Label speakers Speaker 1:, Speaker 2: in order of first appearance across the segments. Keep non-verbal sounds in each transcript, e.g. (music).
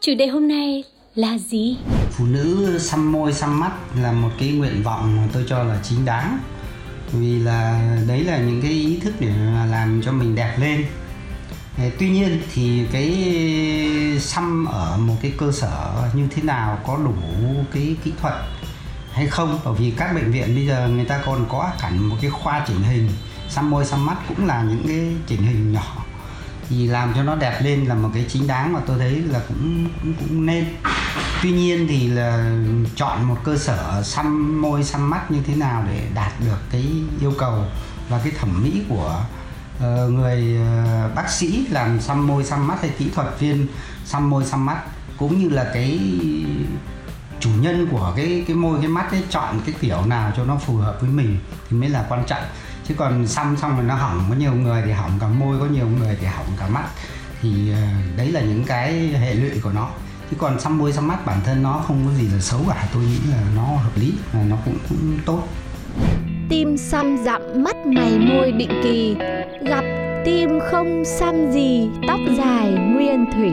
Speaker 1: chủ đề hôm nay là gì?
Speaker 2: Phụ nữ xăm môi xăm mắt là một cái nguyện vọng mà tôi cho là chính đáng. Vì là đấy là những cái ý thức để mà làm cho mình đẹp lên. Tuy nhiên thì cái xăm ở một cái cơ sở như thế nào, có đủ cái kỹ thuật hay không? Bởi vì các bệnh viện bây giờ người ta còn có hẳn một cái khoa chỉnh hình. Xăm môi xăm mắt cũng là những cái chỉnh hình nhỏ thì làm cho nó đẹp lên là một cái chính đáng mà tôi thấy là cũng cũng, cũng nên. Tuy nhiên thì là chọn một cơ sở xăm môi xăm mắt như thế nào để đạt được cái yêu cầu và cái thẩm mỹ của uh, người uh, bác sĩ làm xăm môi xăm mắt hay kỹ thuật viên xăm môi xăm mắt cũng như là cái chủ nhân của cái cái môi cái mắt ấy chọn cái kiểu nào cho nó phù hợp với mình thì mới là quan trọng chứ còn xăm xong rồi nó hỏng, có nhiều người thì hỏng cả môi, có nhiều người thì hỏng cả mắt. Thì ờ, đấy là những cái hệ lụy của nó. Chứ còn xăm môi, xăm mắt bản thân nó không có gì là xấu cả. Tôi nghĩ là nó hợp lý và nó cũng cũng tốt.
Speaker 3: Tim xăm dặm mắt mày môi định kỳ. Gặp tim không xăm gì, tóc dài nguyên thủy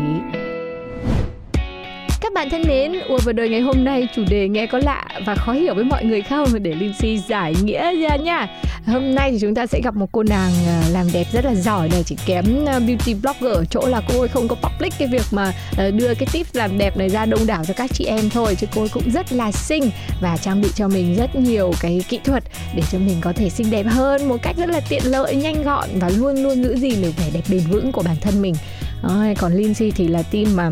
Speaker 3: bạn thân mến, ùa vào đời ngày hôm nay chủ đề nghe có lạ và khó hiểu với mọi người không? Để Lindsay giải nghĩa ra nha. Hôm nay thì chúng ta sẽ gặp một cô nàng à, làm đẹp rất là giỏi này, chỉ kém à, beauty blogger ở chỗ là cô ấy không có public cái việc mà à, đưa cái tip làm đẹp này ra đông đảo cho các chị em thôi, chứ cô ấy cũng rất là xinh và trang bị cho mình rất nhiều cái kỹ thuật để cho mình có thể xinh đẹp hơn một cách rất là tiện lợi, nhanh gọn và luôn luôn giữ gìn được vẻ đẹp bền vững của bản thân mình. À, còn Lindsay thì là team mà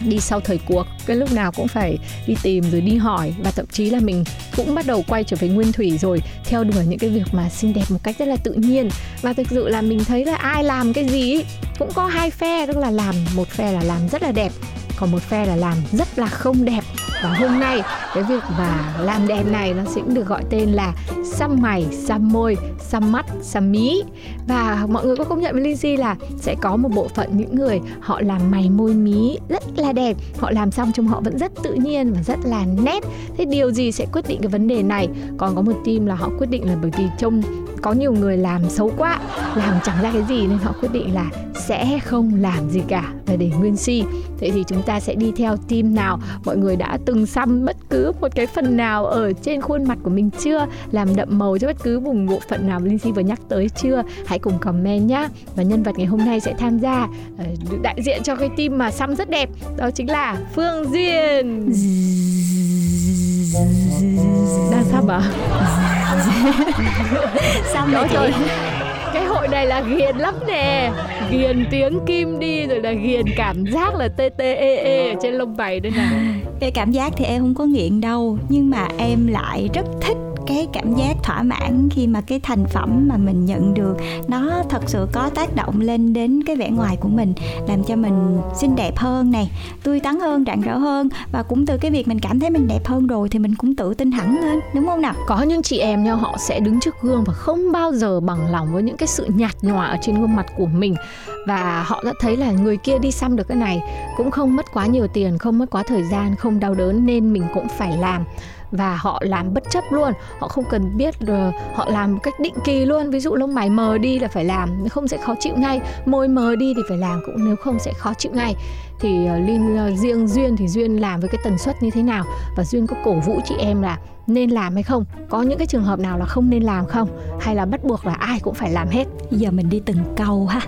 Speaker 3: đi sau thời cuộc cái lúc nào cũng phải đi tìm rồi đi hỏi. Và thậm chí là mình cũng bắt đầu quay trở về nguyên thủy rồi theo đuổi những cái việc mà xinh đẹp một cách rất là tự nhiên. Và thực sự là mình thấy là ai làm cái gì ý, cũng có hai phe tức là làm một phe là làm rất là đẹp còn một phe là làm rất là không đẹp và hôm nay, cái việc mà làm đẹp này nó sẽ được gọi tên là xăm mày, xăm môi, xăm mắt, xăm mí. Và mọi người có công nhận với Lizzy là sẽ có một bộ phận những người họ làm mày môi mí rất là đẹp, họ làm xong trông họ vẫn rất tự nhiên và rất là nét. Thế điều gì sẽ quyết định cái vấn đề này? Còn có một team là họ quyết định là bởi vì trông có nhiều người làm xấu quá, làm chẳng ra cái gì nên họ quyết định là sẽ không làm gì cả và để nguyên si. Thế thì chúng ta sẽ đi theo team nào? Mọi người đã từng xăm bất cứ một cái phần nào ở trên khuôn mặt của mình chưa? Làm đậm màu cho bất cứ vùng bộ phận nào Lindsay vừa nhắc tới chưa? Hãy cùng comment nhá. Và nhân vật ngày hôm nay sẽ tham gia ờ, đại diện cho cái team mà xăm rất đẹp. Đó chính là Phương Duyên. Đang xăm à?
Speaker 4: Xong
Speaker 3: Đó
Speaker 4: rồi
Speaker 3: hội này là ghiền lắm nè. Ghiền tiếng kim đi, rồi là ghiền cảm giác là tê tê ê ê ở trên lông mày đây nè.
Speaker 4: Cái cảm giác thì em không có nghiện đâu, nhưng mà em lại rất thích cái cảm giác thỏa mãn khi mà cái thành phẩm mà mình nhận được, nó thật sự có tác động lên đến cái vẻ ngoài của mình, làm cho mình xinh đẹp hơn này, tươi tắn hơn, rạng rỡ hơn. Và cũng từ cái việc mình cảm thấy mình đẹp hơn rồi thì mình cũng tự tin hẳn lên, đúng không nào?
Speaker 3: Có những chị em nha, họ sẽ đứng trước gương và không bao giờ bằng lòng với những cái sự nhạt nhòa ở trên gương mặt của mình. Và họ đã thấy là người kia đi xăm được cái này, cũng không mất quá nhiều tiền, không mất quá thời gian, không đau đớn nên mình cũng phải làm và họ làm bất chấp luôn. Họ không cần biết ờ, họ làm một cách định kỳ luôn. Ví dụ lông mày mờ đi là phải làm nếu không sẽ khó chịu ngay. Môi mờ đi thì phải làm cũng nếu không sẽ khó chịu ngay. Thì ờ, ờ, riêng Duyên thì Duyên làm với cái tần suất như thế nào? Và Duyên có cổ vũ chị em là nên làm hay không? Có những cái trường hợp nào là không nên làm không? Hay là bắt buộc là ai cũng phải làm hết?
Speaker 4: Giờ mình đi từng câu ha.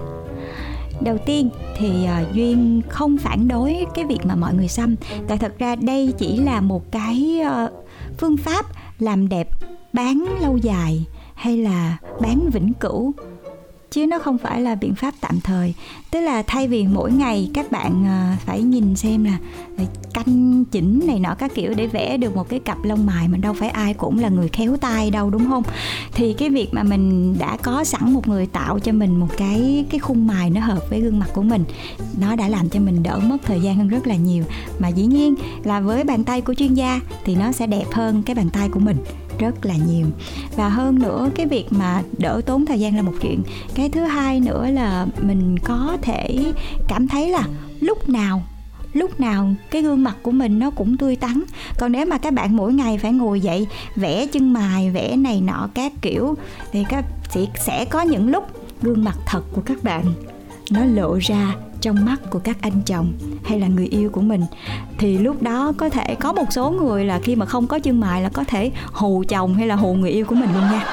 Speaker 4: Đầu tiên thì uh, duyên không phản đối cái việc mà mọi người xăm. Tại thật ra đây chỉ là một cái uh, phương pháp làm đẹp bán lâu dài hay là bán vĩnh cửu? Chứ nó không phải là biện pháp tạm thời. Tức là thay vì mỗi ngày các bạn ờ, phải nhìn xem là ờ, canh chỉnh này nọ các kiểu để vẽ được một cái cặp lông mày mà đâu phải ai cũng là người khéo tay đâu, đúng không? Thì cái việc mà mình đã có sẵn một người tạo cho mình một cái cái khung mài nó hợp với gương mặt của mình, nó đã làm cho mình đỡ mất thời gian hơn rất là nhiều. Mà dĩ nhiên là với bàn tay của chuyên gia thì nó sẽ đẹp hơn cái bàn tay của mình rất là nhiều. Và hơn nữa, cái việc mà đỡ tốn thời gian là một chuyện. Cái thứ hai nữa là mình có thể cảm thấy là lúc nào lúc nào cái gương mặt của mình nó cũng tươi tắn. Còn nếu mà các bạn mỗi ngày phải ngồi dậy, vẽ chân mày vẽ này nọ các kiểu, thì các sẽ sẽ có những lúc gương mặt thật của các bạn nó lộ ra trong mắt của các anh chồng hay là người yêu của mình, thì lúc đó có thể có một số người là khi mà không có chân mày là có thể hù chồng hay là hù người yêu của mình luôn nha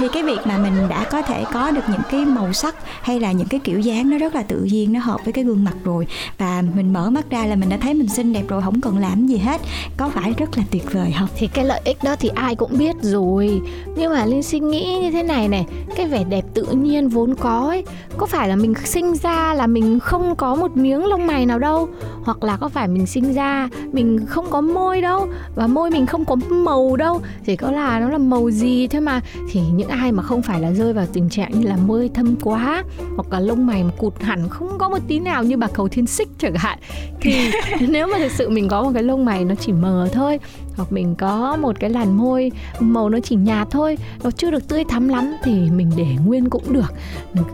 Speaker 4: thì cái việc mà mình đã có thể có được những cái màu sắc hay là những cái kiểu dáng nó rất là tự nhiên, nó hợp với cái gương mặt rồi và mình mở mắt ra là mình đã thấy mình xinh đẹp rồi, không cần làm gì hết. Có phải rất là tuyệt vời không?
Speaker 3: Thì cái lợi ích đó thì ai cũng biết rồi. Nhưng mà linh suy nghĩ như thế này này, cái vẻ đẹp tự nhiên vốn có ấy, có phải là mình sinh ra là mình không có một miếng lông mày nào đâu? Hoặc là có phải mình sinh ra mình không có môi đâu? Và môi mình không có màu đâu? Chỉ có là nó là màu gì thôi mà. Thì những ai mà không phải là rơi vào tình trạng như là môi thâm quá hoặc là lông mày mà cụt hẳn không có một tí nào như bà cầu thiên xích chẳng hạn. Thì (laughs) nếu mà thực sự mình có một cái lông mày nó chỉ mờ thôi hoặc mình có một cái làn môi màu nó chỉ nhạt thôi nó chưa được tươi thắm lắm thì mình để nguyên cũng được.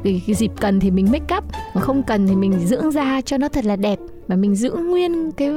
Speaker 3: Cái, cái dịp cần thì mình make up mà không cần thì mình dưỡng da cho nó thật là đẹp mà mình giữ nguyên cái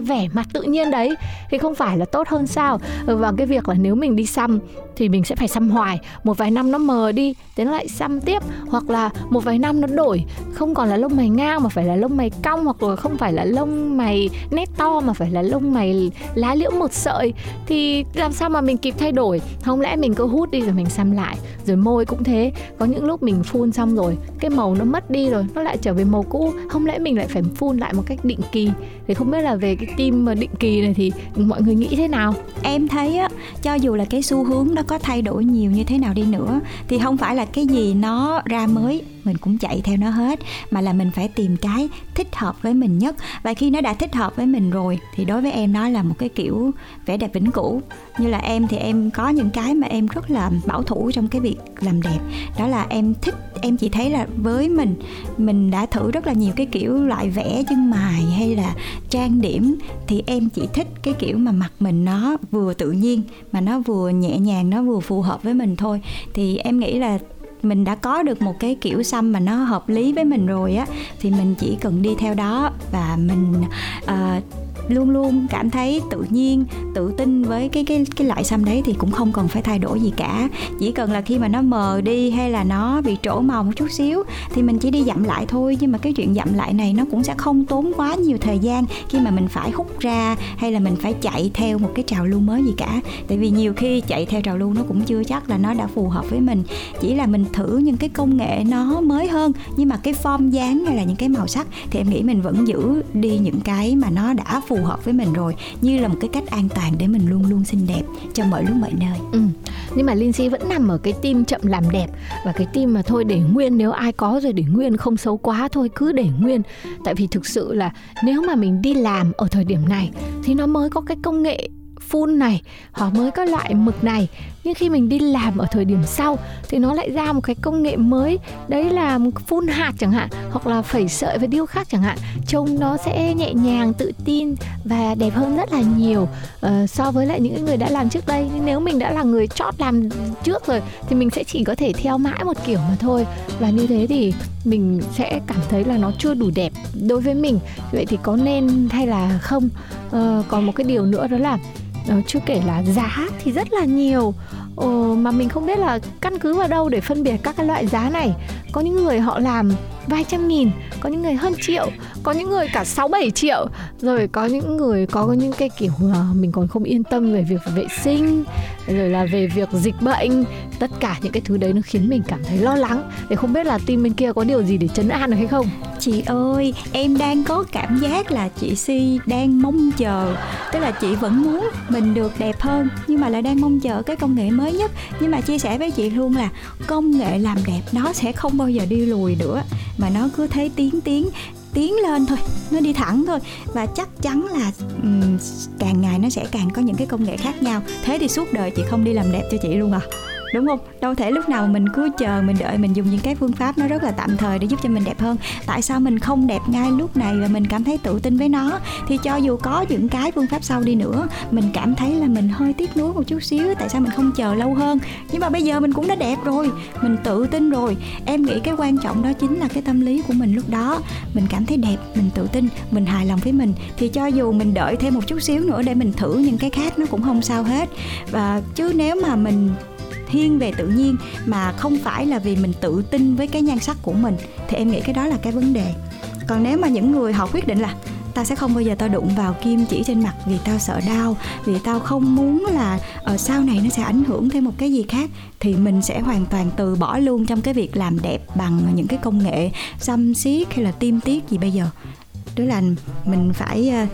Speaker 3: vẻ mặt tự nhiên đấy thì không phải là tốt hơn sao. Ừ, và cái việc là nếu mình đi xăm thì mình sẽ phải xăm hoài, một vài năm nó mờ đi đến lại xăm tiếp. Hoặc là một vài năm nó đổi, không còn là lông mày ngang mà phải là lông mày cong, hoặc là không phải là lông mày nét to mà phải là lông mày lá liễu một sợi. Thì làm sao mà mình kịp thay đổi? Không lẽ mình cứ hút đi rồi mình xăm lại? Rồi môi cũng thế. Có những lúc mình phun xong rồi, cái màu nó mất đi rồi, nó lại trở về màu cũ. Không lẽ mình lại phải phun lại một cách định kỳ. Thì không biết là về cái tim định kỳ này thì mọi người nghĩ thế nào?
Speaker 4: Em thấy á, cho dù là cái xu hướng nó có thay đổi nhiều như thế nào đi nữa, thì không phải là cái gì nó ra mới, mình cũng chạy theo nó hết, mà là mình phải tìm cái thích hợp với mình nhất. Và khi nó đã thích hợp với mình rồi, thì đối với em nó là một cái kiểu vẻ đẹp vĩnh cửu. Như là em thì em có những cái mà em rất là bảo thủ trong cái việc làm đẹp. Đó là em thích, em chỉ thấy là với mình mình đã thử rất là nhiều cái kiểu loại vẽ chân mày hay là trang điểm, thì em chỉ thích cái kiểu mà mặt mình nó vừa tự nhiên, mà nó vừa nhẹ nhàng, nó vừa phù hợp với mình thôi. Thì em nghĩ là mình đã có được một cái kiểu xăm mà nó hợp lý với mình rồi á thì mình chỉ cần đi theo đó và mình uh, luôn luôn cảm thấy tự nhiên, tự tin với cái cái cái loại xăm đấy thì cũng không cần phải thay đổi gì cả. Chỉ cần là khi mà nó mờ đi hay là nó bị trổ màu một chút xíu thì mình chỉ đi dặm lại thôi. Nhưng mà cái chuyện dặm lại này nó cũng sẽ không tốn quá nhiều thời gian khi mà mình phải hút ra hay là mình phải chạy theo một cái trào lưu mới gì cả. Tại vì nhiều khi chạy theo trào lưu nó cũng chưa chắc là nó đã phù hợp với mình. Chỉ là mình thử những cái công nghệ nó mới hơn, nhưng mà cái form dáng hay là những cái màu sắc thì em nghĩ mình vẫn giữ đi những cái mà nó đã phù hợp với mình rồi. Như là một cái cách an toàn để mình luôn luôn xinh đẹp trong mọi lúc mọi nơi.
Speaker 3: Ừ. nhưng mà Linh Si vẫn nằm ở cái tim chậm làm đẹp và cái tim mà thôi để nguyên, nếu ai có rồi để nguyên, không xấu quá thôi, cứ để nguyên. Tại vì thực sự là nếu mà mình đi làm ở thời điểm này thì nó mới có cái công nghệ phun này họ mới có loại mực này. Nhưng khi mình đi làm ở thời điểm sau thì nó lại ra một cái công nghệ mới. Đấy là phun hạt chẳng hạn hoặc là phẩy sợi và điêu khắc chẳng hạn. Trông nó sẽ nhẹ nhàng tự tin và đẹp hơn rất là nhiều uh, so với lại những người đã làm trước đây. Nhưng nếu mình đã là người chót làm trước rồi thì mình sẽ chỉ có thể theo mãi một kiểu mà thôi. Và như thế thì mình sẽ cảm thấy là nó chưa đủ đẹp đối với mình. Vậy thì có nên hay là không? Uh, còn một cái điều nữa đó là uh, chưa kể là giá thì rất là nhiều. Ờ, mà mình không biết là căn cứ vào đâu để phân biệt các cái loại giá này. Có những người họ làm vài trăm nghìn, có những người hơn triệu, có những người cả 6 7 triệu. Rồi có những người có những cái kiểu mình còn không yên tâm về việc vệ sinh, rồi là về việc dịch bệnh. Tất cả những cái thứ đấy nó khiến mình cảm thấy lo lắng. Để không biết là team bên kia có điều gì để chấn an được hay không?
Speaker 4: Chị ơi, em đang có cảm giác là chị si đang mong chờ. Tức là chị vẫn muốn mình được đẹp hơn, nhưng mà lại đang mong chờ cái công nghệ mới nhất. Nhưng mà chia sẻ với chị luôn là công nghệ làm đẹp nó sẽ không bao giờ đi lùi nữa mà nó cứ thấy tiến tiến tiến lên thôi nó đi thẳng thôi. Và chắc chắn là um, càng ngày nó sẽ càng có những cái công nghệ khác nhau. Thế thì suốt đời chị không đi làm đẹp cho chị luôn à? Đúng không? Đâu thể lúc nào mình cứ chờ, mình đợi, mình dùng những cái phương pháp nó rất là tạm thời để giúp cho mình đẹp hơn. Tại sao mình không đẹp ngay lúc này và mình cảm thấy tự tin với nó? Thì cho dù có những cái phương pháp sau đi nữa, mình cảm thấy là mình hơi tiếc nuối một chút xíu, tại sao mình không chờ lâu hơn? Nhưng mà bây giờ mình cũng đã đẹp rồi, mình tự tin rồi. Em nghĩ cái quan trọng đó chính là cái tâm lý của mình lúc đó. Mình cảm thấy đẹp, mình tự tin, mình hài lòng với mình. Thì cho dù mình đợi thêm một chút xíu nữa để mình thử những cái khác, nó cũng không sao hết. Và chứ nếu mà mình thiên về tự nhiên mà không phải là vì mình tự tin với cái nhan sắc của mình, thì em nghĩ cái đó là cái vấn đề. Còn nếu mà những người họ quyết định là tao sẽ không bao giờ tao đụng vào kim chỉ trên mặt vì tao sợ đau, vì tao không muốn là ở sau này nó sẽ ảnh hưởng thêm một cái gì khác thì mình sẽ hoàn toàn từ bỏ luôn trong cái việc làm đẹp bằng những cái công nghệ xăm xiết hay là tiêm tiết gì bây giờ. Tức là mình phải ờ,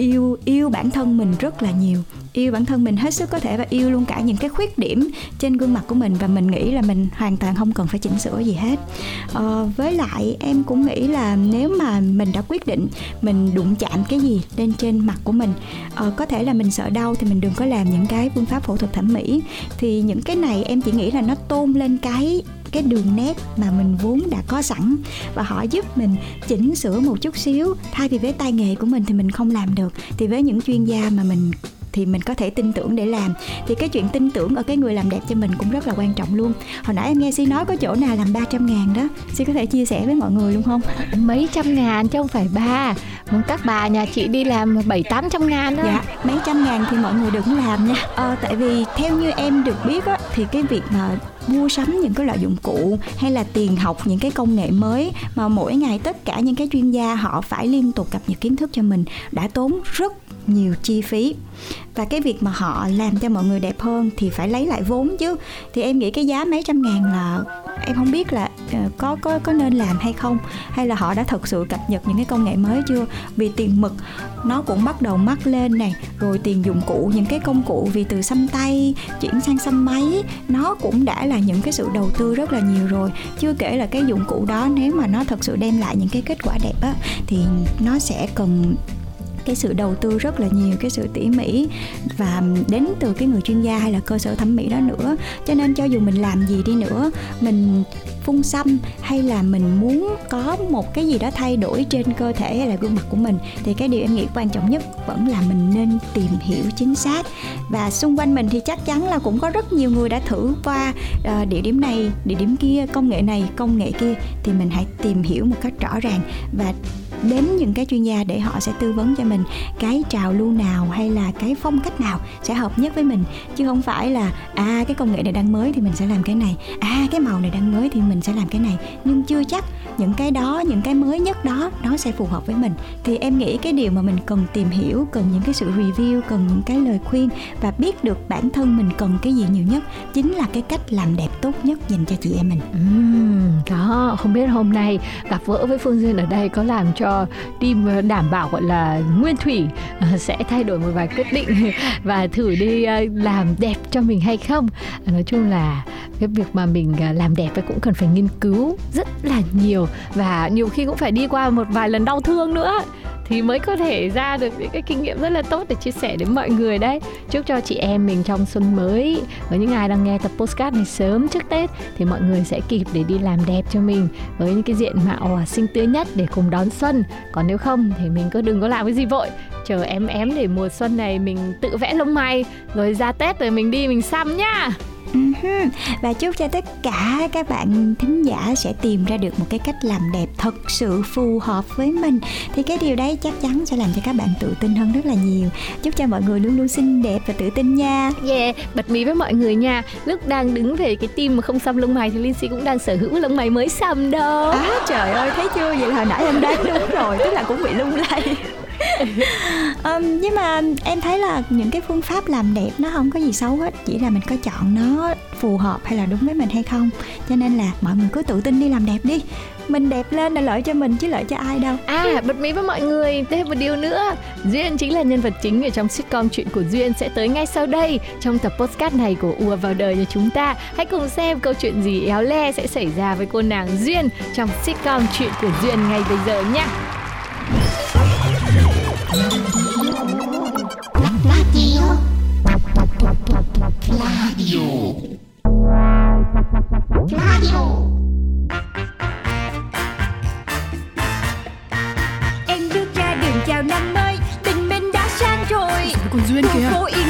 Speaker 4: yêu yêu bản thân mình rất là nhiều. Yêu bản thân mình hết sức có thể và yêu luôn cả những cái khuyết điểm trên gương mặt của mình và mình nghĩ là mình hoàn toàn không cần phải chỉnh sửa gì hết. Ờ, với lại em cũng nghĩ là nếu mà mình đã quyết định mình đụng chạm cái gì lên trên mặt của mình ờ, có thể là mình sợ đau thì mình đừng có làm những cái phương pháp phẫu thuật thẩm mỹ. Thì những cái này em chỉ nghĩ là nó tôn lên cái cái đường nét mà mình vốn đã có sẵn. Và họ giúp mình chỉnh sửa một chút xíu. Thay vì với tay nghề của mình thì mình không làm được. Thì với những chuyên gia mà mình thì mình có thể tin tưởng để làm. Thì cái chuyện tin tưởng ở cái người làm đẹp cho mình cũng rất là quan trọng luôn. Hồi nãy em nghe si nói có chỗ nào làm 300 ngàn đó si có thể chia sẻ với mọi người luôn không?
Speaker 3: Mấy trăm ngàn chứ không phải ba. Các bà nhà chị đi làm bảy tám trăm ngàn đó
Speaker 4: dạ mấy trăm ngàn thì mọi người đừng làm nha. Ờ, tại vì theo như em được biết á thì cái việc mà mua sắm những cái loại dụng cụ hay là tiền học những cái công nghệ mới mà mỗi ngày tất cả những cái chuyên gia họ phải liên tục cập nhật kiến thức cho mình đã tốn rất nhiều chi phí. Và cái việc mà họ làm cho mọi người đẹp hơn thì phải lấy lại vốn chứ. Thì em nghĩ cái giá mấy trăm ngàn là, em không biết là ờ, có có có nên làm hay không, hay là họ đã thực sự cập nhật những cái công nghệ mới chưa? Vì tiền mực nó cũng bắt đầu mắc lên này rồi tiền dụng cụ, những cái công cụ vì từ xăm tay chuyển sang xăm máy, nó cũng đã là những cái sự đầu tư rất là nhiều rồi. Chưa kể là cái dụng cụ đó, nếu mà nó thật sự đem lại những cái kết quả đẹp á, thì nó sẽ cần cái sự đầu tư rất là nhiều cái sự tỉ mỉ và đến từ cái người chuyên gia hay là cơ sở thẩm mỹ đó nữa. Cho nên cho dù mình làm gì đi nữa mình phun xăm hay là mình muốn có một cái gì đó thay đổi trên cơ thể hay là gương mặt của mình thì cái điều em nghĩ quan trọng nhất vẫn là mình nên tìm hiểu chính xác. Và xung quanh mình thì chắc chắn là cũng có rất nhiều người đã thử qua uh, địa điểm này địa điểm kia công nghệ này công nghệ kia thì mình hãy tìm hiểu một cách rõ ràng và đến những cái chuyên gia để họ sẽ tư vấn cho mình cái trào lưu nào hay là cái phong cách nào sẽ hợp nhất với mình. Chứ không phải là à cái công nghệ này đang mới thì mình sẽ làm cái này à cái màu này đang mới thì mình sẽ làm cái này. Nhưng chưa chắc những cái đó những cái mới nhất đó nó sẽ phù hợp với mình. Thì em nghĩ cái điều mà mình cần tìm hiểu cần những cái sự review cần những cái lời khuyên và biết được bản thân mình cần cái gì nhiều nhất chính là cái cách làm đẹp tốt nhất dành cho chị em mình.
Speaker 3: Uhm, đó không biết hôm nay gặp vỡ với phương duyên ở đây có làm cho team ờ, đảm bảo, gọi là, nguyên thủy ờ, sẽ thay đổi một vài quyết định (laughs) và thử đi ờ, làm đẹp cho mình hay không. Nói chung là cái việc mà mình làm đẹp cũng cần phải nghiên cứu rất là nhiều và nhiều khi cũng phải đi qua một vài lần đau thương nữa thì mới có thể ra được những cái kinh nghiệm rất là tốt để chia sẻ đến mọi người đấy. Chúc cho chị em mình trong xuân mới. Với những ai đang nghe tập postcard này sớm trước tết thì mọi người sẽ kịp để đi làm đẹp cho mình với những cái diện mạo à, xinh tươi nhất để cùng đón xuân. Còn nếu không thì mình cứ đừng có làm cái gì vội. Chờ em ém để mùa xuân này mình tự vẽ lông mày, rồi ra tết rồi mình đi mình xăm nhá.
Speaker 4: Uh-huh. Và chúc cho tất cả các bạn thính giả sẽ tìm ra được một cái cách làm đẹp thật sự phù hợp với mình. Thì cái điều đấy chắc chắn sẽ làm cho các bạn tự tin hơn rất là nhiều. Chúc cho mọi người luôn luôn xinh đẹp và tự tin nha.
Speaker 3: Yeah, bật mí với mọi người nha. Lúc đang đứng về cái team mà không xăm lông mày Thì Lindsay cũng đang sở hữu lông mày mới xăm đó.
Speaker 4: À trời ơi thấy chưa? Vậy là hồi nãy em đoán đúng rồi Tức là cũng bị lung lay (laughs) um, nhưng mà em thấy là những cái phương pháp làm đẹp nó không có gì xấu hết chỉ là mình có chọn nó phù hợp hay là đúng với mình hay không. Cho nên là mọi người cứ tự tin đi làm đẹp đi. Mình đẹp lên là lợi cho mình chứ lợi cho ai đâu.
Speaker 3: À, bật mí với mọi người, thêm một điều nữa. Duyên chính là nhân vật chính ở trong sitcom Chuyện của Duyên sẽ tới ngay sau đây Trong tập podcast này của Ùa vào đời nhà chúng ta. Hãy cùng xem câu chuyện gì éo le sẽ xảy ra với cô nàng Duyên Trong sitcom Chuyện của Duyên ngay bây giờ nhé.
Speaker 5: Em bước ra đường chào năm mới Tình mình đã sang rồi.
Speaker 6: Còn Duyên
Speaker 5: Khu
Speaker 6: kìa?
Speaker 5: phố yên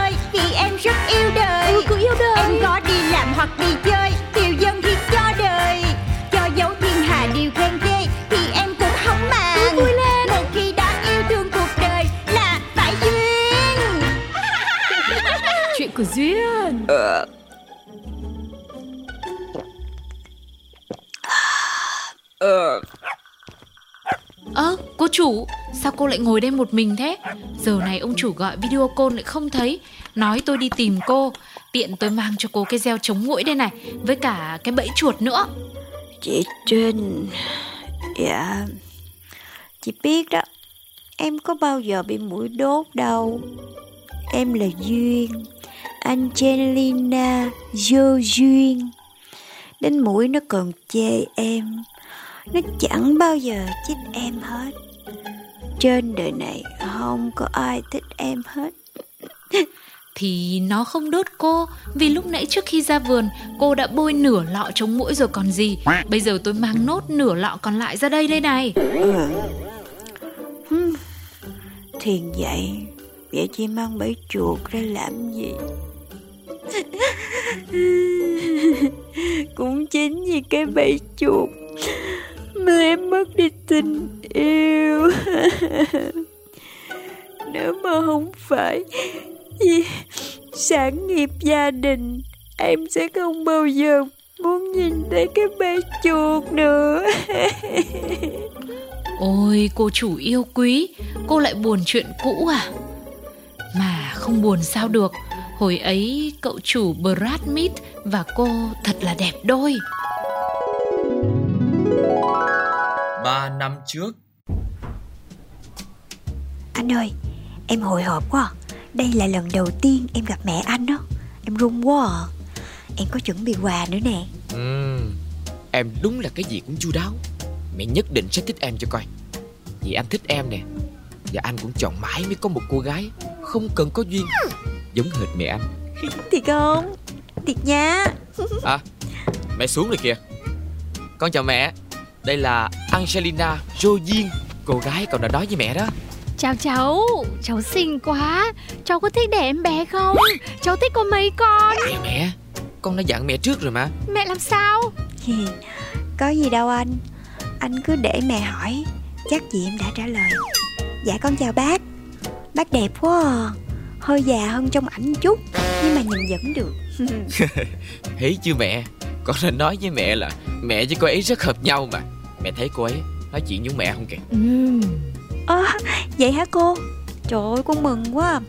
Speaker 5: rất yêu đời.
Speaker 3: Ừ, cứ yêu đời.
Speaker 5: Em có đi làm hoặc đi chơi Tiêu dân thì cho đời. Cho dấu thiên hà điều khen ghê Thì em cũng không màng.
Speaker 3: Vui lên.
Speaker 5: Một khi đã yêu thương cuộc đời Là phải duyên. (laughs)
Speaker 3: Chuyện của Duyên.
Speaker 7: Ơ, cô chủ, sao cô lại ngồi đây một mình thế? Giờ này ông chủ gọi video call lại không thấy. Nói tôi đi tìm cô. Tiện tôi mang cho cô cái gieo chống mũi đây này, Với cả cái bẫy chuột nữa.
Speaker 8: Chị Trinh. Dạ. Chị biết đó. Em có bao giờ bị mũi đốt đâu. Em là Duyên. Angelina Dô Duyên. Đến mũi nó còn chê em. Nó chẳng bao giờ chích em hết. Trên đời này không có ai thích em hết. (laughs)
Speaker 7: Thì nó không đốt cô Vì lúc nãy trước khi ra vườn Cô đã bôi nửa lọ chống muỗi rồi còn gì. Bây giờ tôi mang nốt nửa lọ còn lại ra đây đây này.
Speaker 8: Ừ. Hừm. Thiền vậy Vậy chị mang bẫy chuột ra làm gì? (laughs) Cũng chính vì cái bẫy chuột mà em mất đi tình yêu. (laughs) Nếu mà không phải Vì sản nghiệp gia đình, Em sẽ không bao giờ muốn nhìn thấy cái bé chuột nữa. (laughs)
Speaker 7: Ôi, cô chủ yêu quý, Cô lại buồn chuyện cũ à? Mà không buồn sao được. Hồi ấy cậu chủ Brad Pitt và cô thật là đẹp đôi.
Speaker 9: Ba năm trước.
Speaker 8: Anh ơi, em hồi hộp quá. Đây là lần đầu tiên em gặp mẹ anh đó. Em run quá à. Em có chuẩn bị quà nữa nè.
Speaker 9: Ừm, Em đúng là cái gì cũng chu đáo. Mẹ nhất định sẽ thích em cho coi. Vì anh thích em nè Và anh cũng chọn mãi mới có một cô gái Không cần có duyên Giống hệt mẹ anh. (laughs)
Speaker 8: Thiệt không? Thiệt nha.
Speaker 9: À Mẹ xuống rồi kìa. Con chào mẹ Đây là Angelina Jolie. Cô gái cậu đã nói với mẹ đó.
Speaker 3: Chào cháu, cháu xinh quá. Cháu có thích để em bé không? Cháu thích có mấy con?
Speaker 9: Mẹ mẹ Con đã dặn mẹ trước rồi mà.
Speaker 3: Mẹ làm sao?
Speaker 8: Có gì đâu anh. Anh cứ để mẹ hỏi Chắc gì em đã trả lời. Dạ con chào bác. Bác đẹp quá à. Hơi già hơn trong ảnh chút Nhưng mà nhìn vẫn được. (laughs)
Speaker 9: Thấy chưa mẹ Con đã nói với mẹ là Mẹ với cô ấy rất hợp nhau mà. Mẹ thấy cô ấy nói chuyện với mẹ không kìa?
Speaker 3: Ừm,
Speaker 8: Ơ vậy hả cô? Trời ơi con mừng quá à.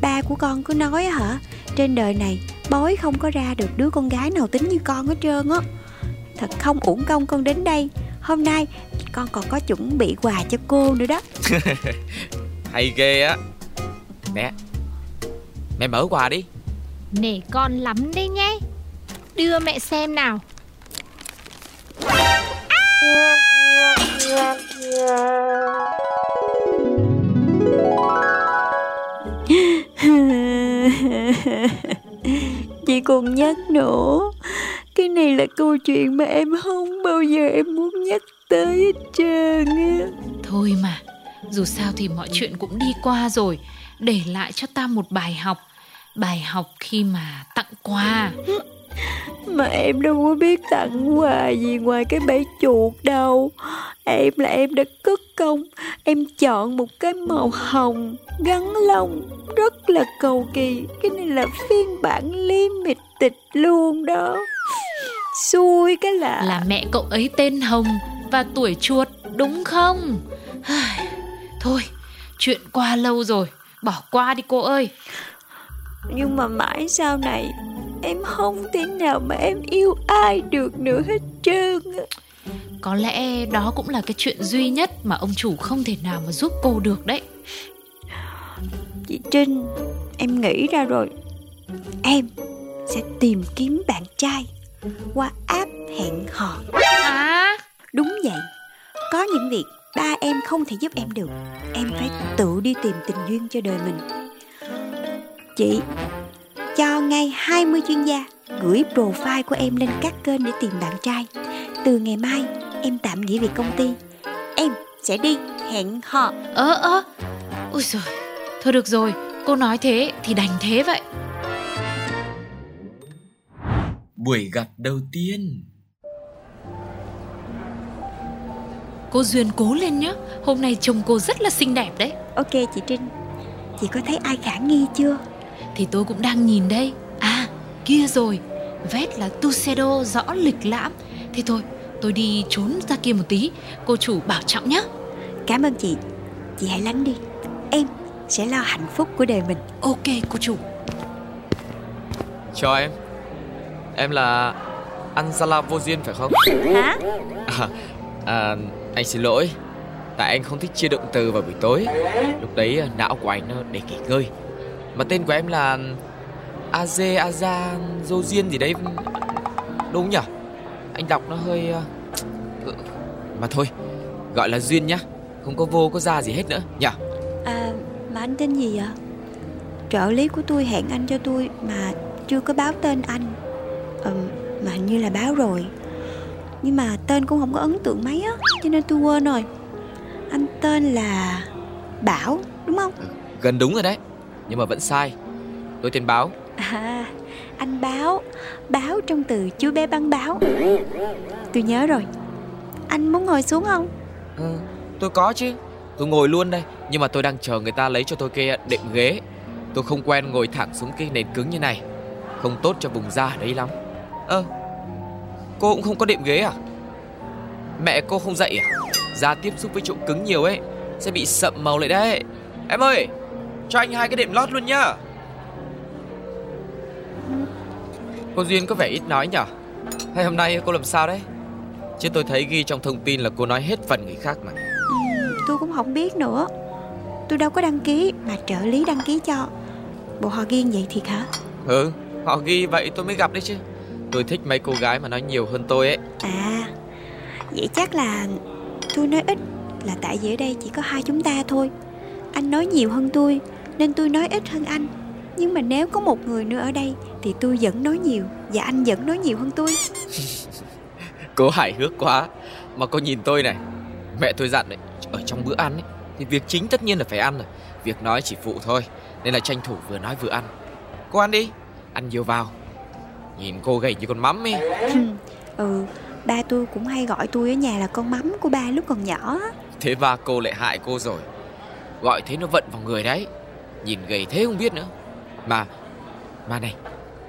Speaker 8: Ba của con cứ nói á hả? Trên đời này bói không có ra được đứa con gái nào tính như con hết trơn á. Thật không uổng công con đến đây. Hôm nay con còn có chuẩn bị quà cho cô nữa đó. (laughs)
Speaker 9: Hay ghê á. Nè Mẹ mở quà đi.
Speaker 3: Nể con lắm đấy nhé Đưa mẹ xem nào.
Speaker 8: Chị còn nhắc nữa Cái này là câu chuyện mà em không bao giờ em muốn nhắc tới hết trơn á.
Speaker 7: Thôi mà, dù sao thì mọi chuyện cũng đi qua rồi. Để lại cho ta một bài học. Bài học khi mà tặng quà
Speaker 8: Mà em đâu có biết tặng quà gì ngoài cái bẫy chuột đâu. Em là em đã cất công Em chọn một cái màu hồng Gắn lông Rất là cầu kỳ. Cái này là phiên bản limited luôn đó. Xui cái là
Speaker 7: Là mẹ cậu ấy tên Hồng Và tuổi chuột đúng không? Thôi chuyện qua lâu rồi Bỏ qua đi cô ơi.
Speaker 8: Nhưng mà mãi sau này Em không thể nào mà em yêu ai được nữa hết trơn
Speaker 7: Có lẽ đó cũng là cái chuyện duy nhất Mà ông chủ không thể nào mà giúp cô được đấy.
Speaker 8: Chị Trinh Em nghĩ ra rồi. Em sẽ tìm kiếm bạn trai Qua app hẹn hò.
Speaker 7: À?
Speaker 8: Đúng vậy. Có những việc ba em không thể giúp em được. Em phải tự đi tìm tình duyên cho đời mình. Chị Cho ngay 20 chuyên gia Gửi profile của em lên các kênh để tìm bạn trai. Từ ngày mai em tạm nghỉ việc công ty. Em sẽ đi hẹn hò.
Speaker 7: Ơ ơ. Ôi giời Thôi được rồi Cô nói thế thì đành thế vậy.
Speaker 9: Buổi gặp đầu tiên.
Speaker 7: Cô Duyên cố lên nhá Hôm nay trông cô rất là xinh đẹp đấy.
Speaker 8: Ok chị Trinh Chị có thấy ai khả nghi chưa
Speaker 7: Thì tôi cũng đang nhìn đây. À kia rồi. Vét là Tuxedo rõ lịch lãm. Thế thôi tôi đi trốn ra kia một tí. Cô chủ bảo trọng nhá.
Speaker 8: Cảm ơn chị. Chị hãy lắng đi. Em sẽ lo hạnh phúc của đời mình.
Speaker 7: Ok cô chủ.
Speaker 9: Chào em. Em là Anzala vô duyên phải không?
Speaker 8: Hả?
Speaker 9: À, à, anh xin lỗi. Tại anh không thích chia động từ vào buổi tối. Lúc đấy à, não của anh nó để nghỉ ngơi Mà tên của em là Aze Aza Duyên gì đấy. Đúng nhỉ? Anh đọc nó hơi ừ, Mà thôi Gọi là Duyên nhá. Không có vô có ra gì hết nữa. Nhỉ?
Speaker 8: À mà anh tên gì vậy? Trợ lý của tôi hẹn anh cho tôi Mà chưa có báo tên anh. Ừ, Mà hình như là báo rồi. Nhưng mà tên cũng không có ấn tượng mấy á Cho nên tôi quên rồi. Anh tên là Bảo đúng không?
Speaker 9: Gần đúng rồi đấy Nhưng mà vẫn sai. Tôi tên Báo.
Speaker 8: À anh báo. Báo trong từ chú bé băng báo. Tôi nhớ rồi. Anh muốn ngồi xuống không?
Speaker 9: Ừ, Tôi có chứ. Tôi ngồi luôn đây. Nhưng mà tôi đang chờ người ta lấy cho tôi cái đệm ghế. Tôi không quen ngồi thẳng xuống cái nền cứng như này. Không tốt cho vùng da đấy lắm. Ơ Cô cũng không có đệm ghế à? Mẹ cô không dạy à? Da tiếp xúc với chỗ cứng nhiều ấy Sẽ bị sậm màu lại đấy. Em ơi Cho anh hai cái đệm lót luôn nhá. Cô Duyên có vẻ ít nói nhở? Hay hôm nay cô làm sao đấy? Chứ tôi thấy ghi trong thông tin là cô nói hết phần người khác mà.
Speaker 8: Tôi cũng không biết nữa. Tôi đâu có đăng ký Mà trợ lý đăng ký cho. Bộ họ ghiên vậy thiệt hả?
Speaker 9: Ừ Họ ghi vậy tôi mới gặp đấy chứ. Tôi thích mấy cô gái mà nói nhiều hơn tôi ấy.
Speaker 8: À Vậy chắc là Tôi nói ít Là tại vì ở đây chỉ có hai chúng ta thôi. Anh nói nhiều hơn tôi Nên tôi nói ít hơn anh. Nhưng mà nếu có một người nữa ở đây Thì tôi vẫn nói nhiều Và anh vẫn nói nhiều hơn tôi. (laughs)
Speaker 9: Cô hài hước quá. Mà cô nhìn tôi này Mẹ tôi dặn đấy Ở trong bữa ăn ấy Thì việc chính tất nhiên là phải ăn rồi. Việc nói chỉ phụ thôi Nên là tranh thủ vừa nói vừa ăn. Cô ăn đi Ăn nhiều vào. Nhìn cô gầy như con mắm ấy. (laughs)
Speaker 8: Ừ Ba tôi cũng hay gọi tôi ở nhà là con mắm của ba lúc còn nhỏ.
Speaker 9: Thế ba cô lại hại cô rồi. Gọi thế nó vận vào người đấy Nhìn gầy thế không biết nữa. Mà Mà này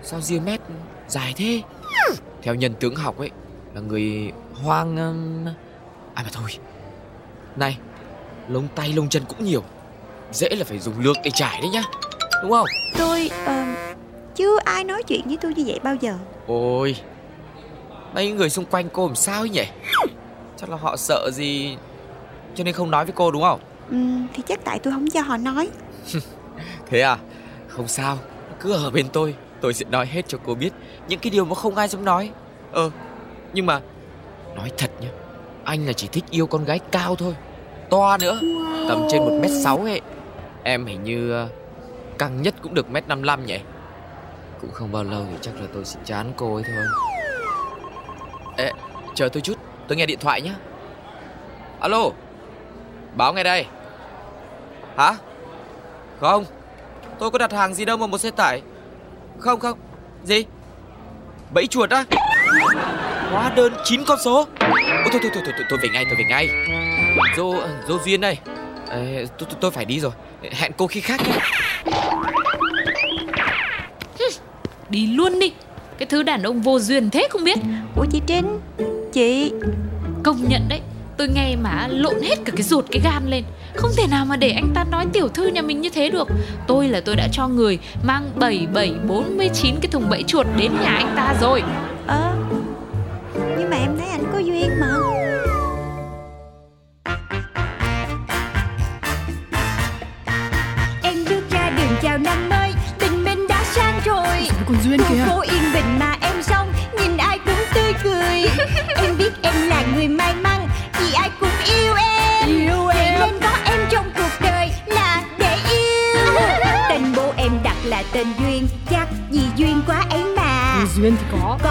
Speaker 9: Sao ria mét dài thế? Theo nhân tướng học ấy Là người hoang um, À mà thôi. Này Lông tay lông chân cũng nhiều. Dễ là phải dùng lược để trải đấy nhá Đúng không?
Speaker 8: Tôi ờ, Chứ ai nói chuyện với tôi như vậy bao giờ.
Speaker 9: Ôi Mấy người xung quanh cô làm sao ấy nhỉ? Chắc là họ sợ gì Cho nên không nói với cô đúng không?
Speaker 8: Ừ, Thì chắc tại tôi không cho họ nói (laughs)
Speaker 9: Thế à? Không sao. Cứ ở bên tôi Tôi sẽ nói hết cho cô biết Những cái điều mà không ai dám nói. Ờ Nhưng mà Nói thật nhá, Anh là chỉ thích yêu con gái cao thôi, To nữa, Tầm trên 1m6 ấy. Em hình như ờ, Căng nhất cũng được 1m55 nhỉ? Cũng không bao lâu thì chắc là tôi sẽ chán cô ấy thôi. Ê, Chờ tôi chút, Tôi nghe điện thoại nhá. Alo, Báo nghe đây. Hả? Không? Tôi có đặt hàng gì đâu mà một xe tải. Không không. Gì? Bẫy chuột á? Hóa đơn 9 con số. Ôi, thôi, thôi, thôi, thôi, tôi về ngay, tôi về ngay. Dô, Dô Duyên đây. Tôi, tôi, tôi phải đi rồi. Hẹn cô khi khác nhé.
Speaker 7: Đi luôn đi. Cái thứ đàn ông vô duyên thế không biết.
Speaker 8: Ủa chị Trinh? Chị?
Speaker 7: Công nhận đấy Tôi nghe mà lộn hết cả cái ruột cái gan lên không thể nào mà để anh ta nói tiểu thư nhà mình như thế được. Tôi là tôi đã cho người Mang 7749 cái thùng bẫy chuột đến nhà anh ta rồi.
Speaker 8: Ờ Nhưng mà em thấy anh có duyên mà.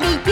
Speaker 5: đi